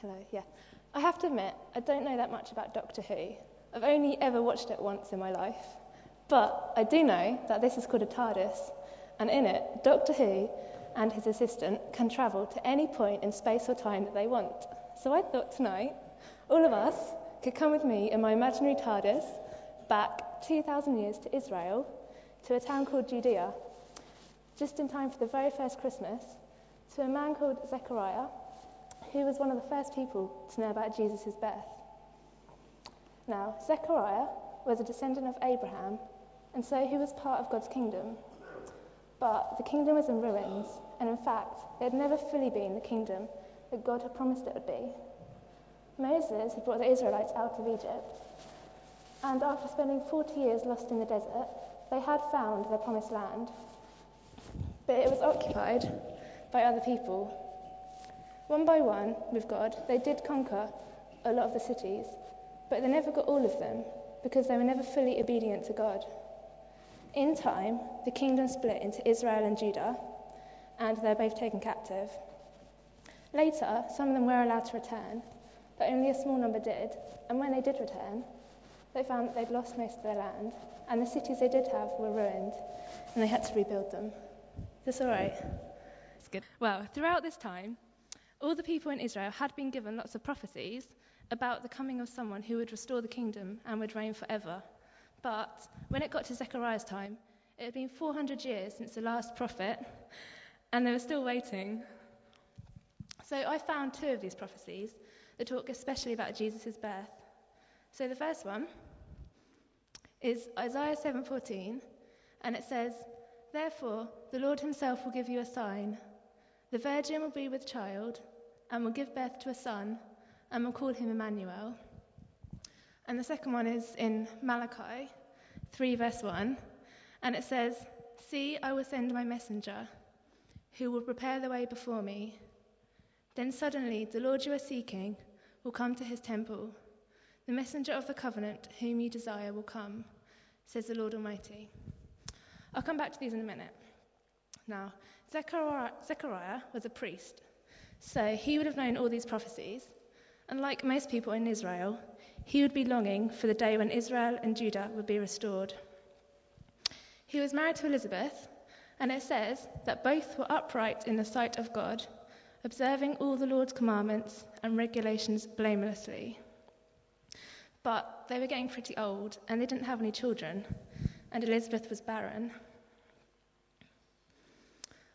Hello, yeah. I have to admit, I don't know that much about Doctor Who. I've only ever watched it once in my life. But I do know that this is called a TARDIS, and in it, Doctor Who and his assistant can travel to any point in space or time that they want. So I thought tonight, all of us could come with me in my imaginary TARDIS back 2,000 years to Israel, to a town called Judea, just in time for the very first Christmas, to a man called Zechariah, who was one of the first people to know about Jesus' birth. Now, Zechariah was a descendant of Abraham, and so he was part of God's kingdom. But the kingdom was in ruins, and in fact, it had never fully been the kingdom that God had promised it would be. Moses had brought the Israelites out of Egypt, and after spending 40 years lost in the desert, they had found their promised land. But it was occupied by other people. One by one, with God, they did conquer a lot of the cities, but they never got all of them because they were never fully obedient to God. In time, the kingdom split into Israel and Judah, and they're both taken captive. Later, some of them were allowed to return, but only a small number did, and when they did return, they found that they'd lost most of their land, and the cities they did have were ruined, and they had to rebuild them. Is this all right? It's good. Well, throughout this time, all the people in Israel had been given lots of prophecies about the coming of someone who would restore the kingdom and would reign forever. But when it got to Zechariah's time, it had been 400 years since the last prophet, and they were still waiting. So I found two of these prophecies that talk especially about Jesus' birth. So the first one is Isaiah 7:14, and it says, "Therefore the Lord himself will give you a sign. The virgin will be with child and will give birth to a son, and will call him Emmanuel." And the second one is in Malachi 3 verse 1, and it says, "See, I will send my messenger, who will prepare the way before me. Then suddenly the Lord you are seeking will come to his temple." The messenger of the covenant, whom you desire, will come, says the Lord Almighty. I'll come back to these in a minute. Now, Zechariah, Zechariah, was a priest, so he would have known all these prophecies. And like most people in Israel, he would be longing for the day when Israel and Judah would be restored. He was married to Elizabeth, and it says that both were upright in the sight of God, observing all the Lord's commandments and regulations blamelessly. But they were getting pretty old and they didn't have any children, and Elizabeth was barren.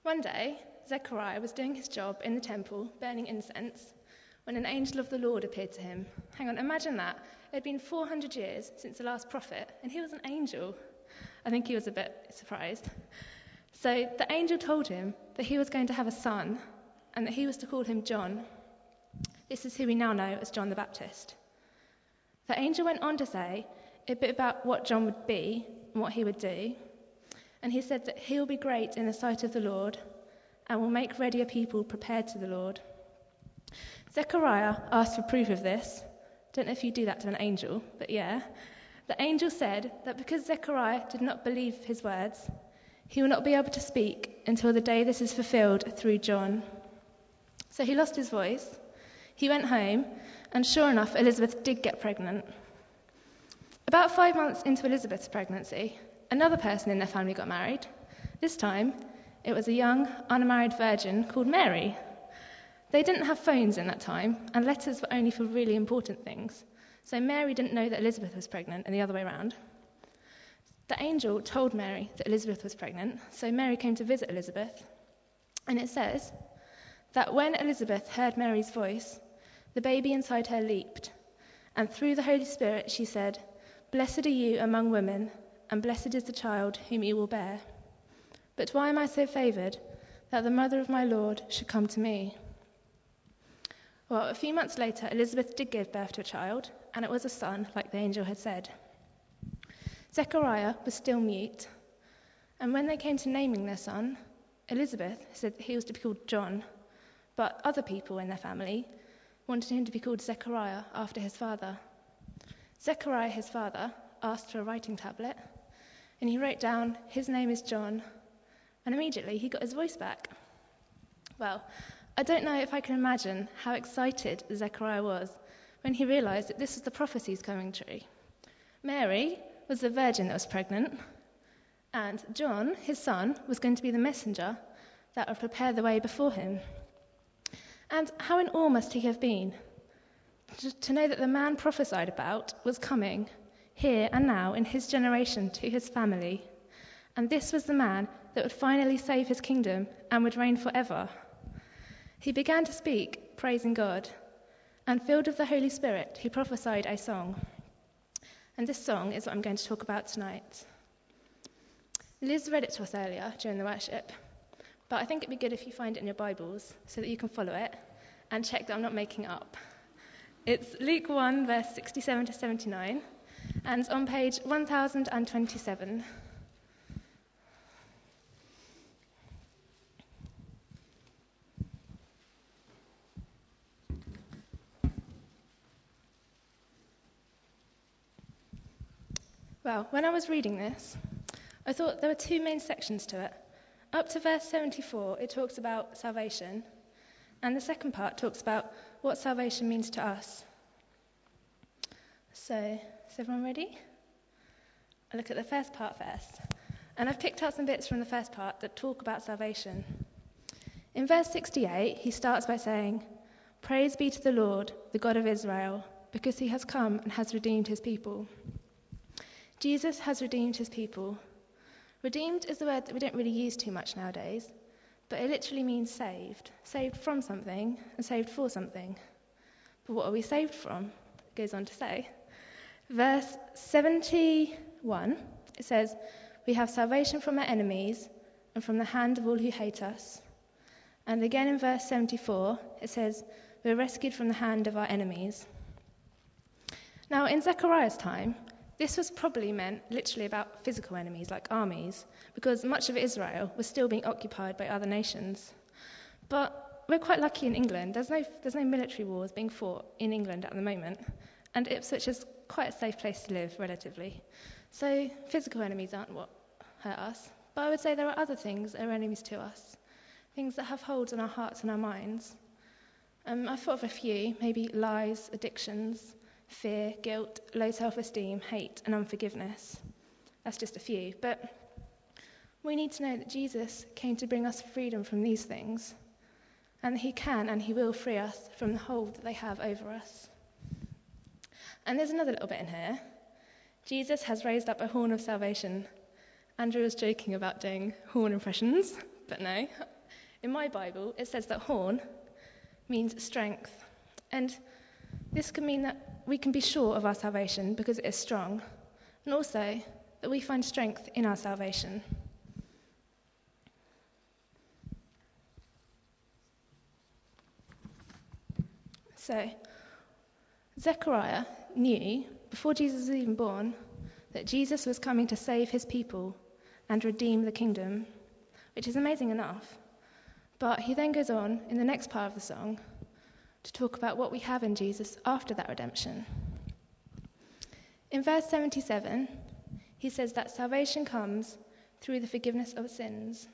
One day, Zechariah was doing his job in the temple, burning incense, when an angel of the Lord appeared to him. Hang on, imagine that. It had been 400 years since the last prophet, and he was an angel. I think he was a bit surprised. So the angel told him that he was going to have a son, and that he was to call him John. This is who we now know as John the Baptist. The angel went on to say a bit about what John would be and what he would do. And he said that he will be great in the sight of the Lord and will make ready a people prepared to the Lord. Zechariah asked for proof of this. Don't know if you do that to an angel, but yeah. The angel said that because Zechariah did not believe his words, he will not be able to speak until the day this is fulfilled through John. So he lost his voice. He went home and sure enough, Elizabeth did get pregnant. About five months into Elizabeth's pregnancy, another person in their family got married. This time, it was a young, unmarried virgin called Mary. They didn't have phones in that time, and letters were only for really important things. So Mary didn't know that Elizabeth was pregnant, and the other way around. The angel told Mary that Elizabeth was pregnant, so Mary came to visit Elizabeth. And it says that when Elizabeth heard Mary's voice, the baby inside her leaped, and through the Holy Spirit she said, Blessed are you among women, and blessed is the child whom you will bear. But why am I so favoured that the mother of my Lord should come to me? Well, a few months later, Elizabeth did give birth to a child, and it was a son, like the angel had said. Zechariah was still mute, and when they came to naming their son, Elizabeth said that he was to be called John, but other people in their family wanted him to be called Zechariah after his father. Zechariah, his father, asked for a writing tablet, and he wrote down, His name is John, and immediately he got his voice back. Well, I don't know if I can imagine how excited Zechariah was when he realized that this was the prophecies coming true. Mary was the virgin that was pregnant, and John, his son, was going to be the messenger that would prepare the way before him. And how in awe must he have been to know that the man prophesied about was coming here and now in his generation to his family. And this was the man that would finally save his kingdom and would reign forever. He began to speak, praising God, and filled with the Holy Spirit, he prophesied a song. And this song is what I'm going to talk about tonight. Liz read it to us earlier during the worship, but I think it'd be good if you find it in your Bibles so that you can follow it and check that I'm not making it up. It's Luke 1, verse 67 to 79, and on page 1027. Well, when I was reading this, I thought there were two main sections to it. Up to verse 74, it talks about salvation, and the second part talks about what salvation means to us. So, is everyone ready? I'll look at the first part first. And I've picked out some bits from the first part that talk about salvation. In verse 68, he starts by saying, Praise be to the Lord, the God of Israel, because he has come and has redeemed his people. Jesus has redeemed his people. Redeemed is the word that we don't really use too much nowadays, but it literally means saved. Saved from something and saved for something. But what are we saved from? It goes on to say. Verse 71, it says, We have salvation from our enemies and from the hand of all who hate us. And again in verse 74, it says, We're rescued from the hand of our enemies. Now, in Zechariah's time, this was probably meant literally about physical enemies like armies, because much of Israel was still being occupied by other nations. But we're quite lucky in England. There's no, there's no military wars being fought in England at the moment, and Ipswich is quite a safe place to live, relatively. So physical enemies aren't what hurt us. But I would say there are other things that are enemies to us, things that have holds on our hearts and our minds. Um, I've thought of a few, maybe lies, addictions, fear, guilt, low self esteem, hate, and unforgiveness. That's just a few. But we need to know that Jesus came to bring us freedom from these things, and he can and he will free us from the hold that they have over us. And there's another little bit in here. Jesus has raised up a horn of salvation. Andrew was joking about doing horn impressions, but no. In my Bible, it says that horn means strength. And this can mean that we can be sure of our salvation because it is strong, and also that we find strength in our salvation. So, Zechariah knew, before Jesus was even born, that Jesus was coming to save his people and redeem the kingdom, which is amazing enough. But he then goes on in the next part of the song to talk about what we have in Jesus after that redemption. In verse 77, he says that salvation comes through the forgiveness of sins.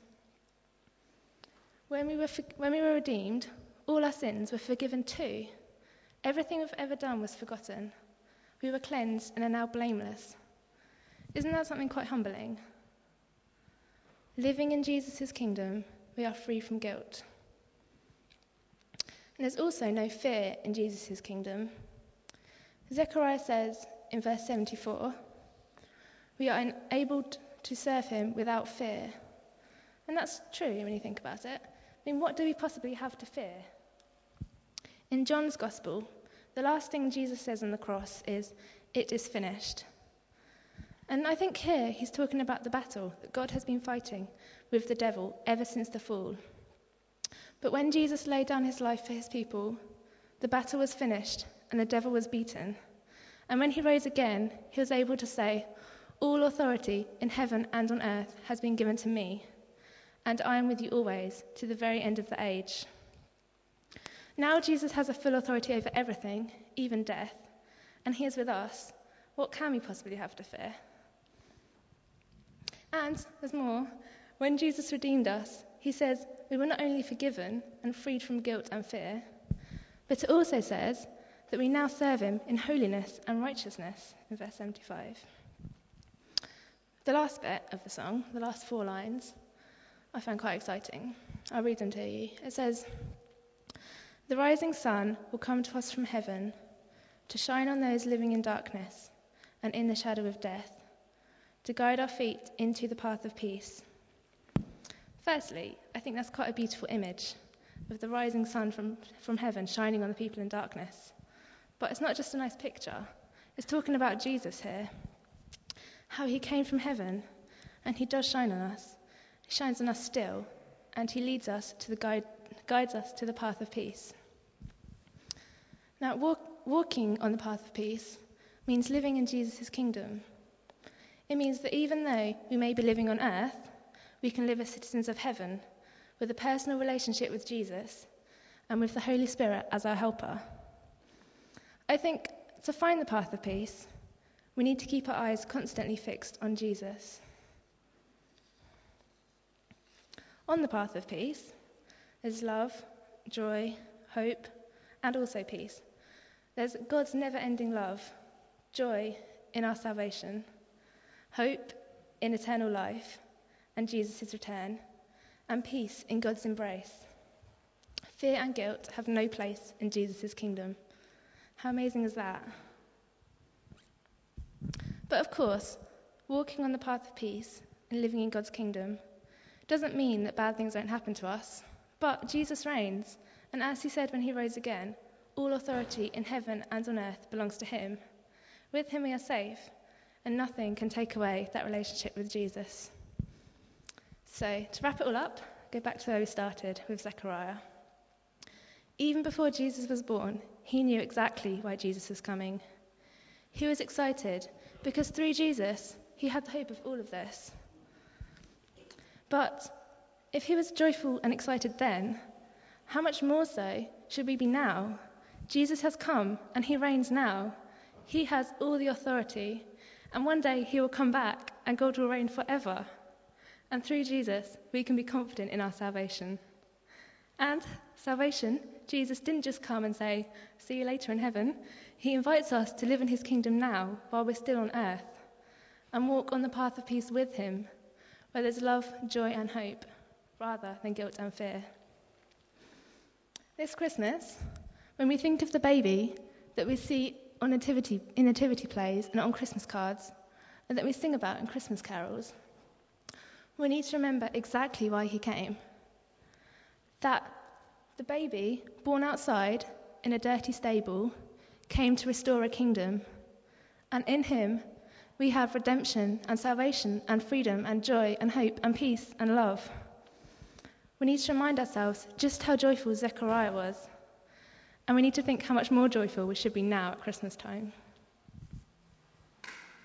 When we were, when we were redeemed, all our sins were forgiven too. Everything we've ever done was forgotten. We were cleansed and are now blameless. Isn't that something quite humbling? Living in Jesus' kingdom, we are free from guilt. And there's also no fear in Jesus' kingdom. Zechariah says in verse 74 we are enabled to serve him without fear. And that's true when you think about it. I mean, what do we possibly have to fear? In John's Gospel, the last thing Jesus says on the cross is, It is finished. And I think here he's talking about the battle that God has been fighting with the devil ever since the fall. But when Jesus laid down his life for his people, the battle was finished and the devil was beaten. And when he rose again, he was able to say, All authority in heaven and on earth has been given to me, and I am with you always to the very end of the age. Now Jesus has a full authority over everything, even death, and he is with us. What can we possibly have to fear? And there's more. When Jesus redeemed us, he says we were not only forgiven and freed from guilt and fear, but it also says that we now serve him in holiness and righteousness in verse 75. The last bit of the song, the last four lines, I find quite exciting. I'll read them to you. It says, The rising sun will come to us from heaven to shine on those living in darkness and in the shadow of death, to guide our feet into the path of peace. Firstly, I think that's quite a beautiful image of the rising sun from, from heaven shining on the people in darkness. But it's not just a nice picture, it's talking about Jesus here. How he came from heaven and he does shine on us. He shines on us still, and he leads us to the guide, guides us to the path of peace. Now, walk, walking on the path of peace means living in Jesus' kingdom. It means that even though we may be living on earth, we can live as citizens of heaven with a personal relationship with Jesus and with the Holy Spirit as our helper. I think to find the path of peace, we need to keep our eyes constantly fixed on Jesus. On the path of peace is love, joy, hope, and also peace. There's God's never ending love, joy in our salvation, hope in eternal life, and Jesus' return, and peace in God's embrace. Fear and guilt have no place in Jesus' kingdom. How amazing is that? But of course, walking on the path of peace and living in God's kingdom doesn't mean that bad things don't happen to us. But Jesus reigns, and as he said when he rose again, all authority in heaven and on earth belongs to him. With him we are safe, and nothing can take away that relationship with Jesus. So, to wrap it all up, go back to where we started with Zechariah. Even before Jesus was born, he knew exactly why Jesus was coming. He was excited because through Jesus, he had the hope of all of this. But if he was joyful and excited then, how much more so should we be now? Jesus has come and he reigns now. He has all the authority, and one day he will come back and God will reign forever. And through Jesus, we can be confident in our salvation. And salvation, Jesus didn't just come and say, See you later in heaven. He invites us to live in his kingdom now while we're still on earth and walk on the path of peace with him, where there's love, joy, and hope, rather than guilt and fear. This Christmas, when we think of the baby that we see on nativity, in nativity plays and on Christmas cards, and that we sing about in Christmas carols, we need to remember exactly why he came. That the baby, born outside in a dirty stable, came to restore a kingdom. And in him, we have redemption and salvation and freedom and joy and hope and peace and love. We need to remind ourselves just how joyful Zechariah was. And we need to think how much more joyful we should be now at Christmas time.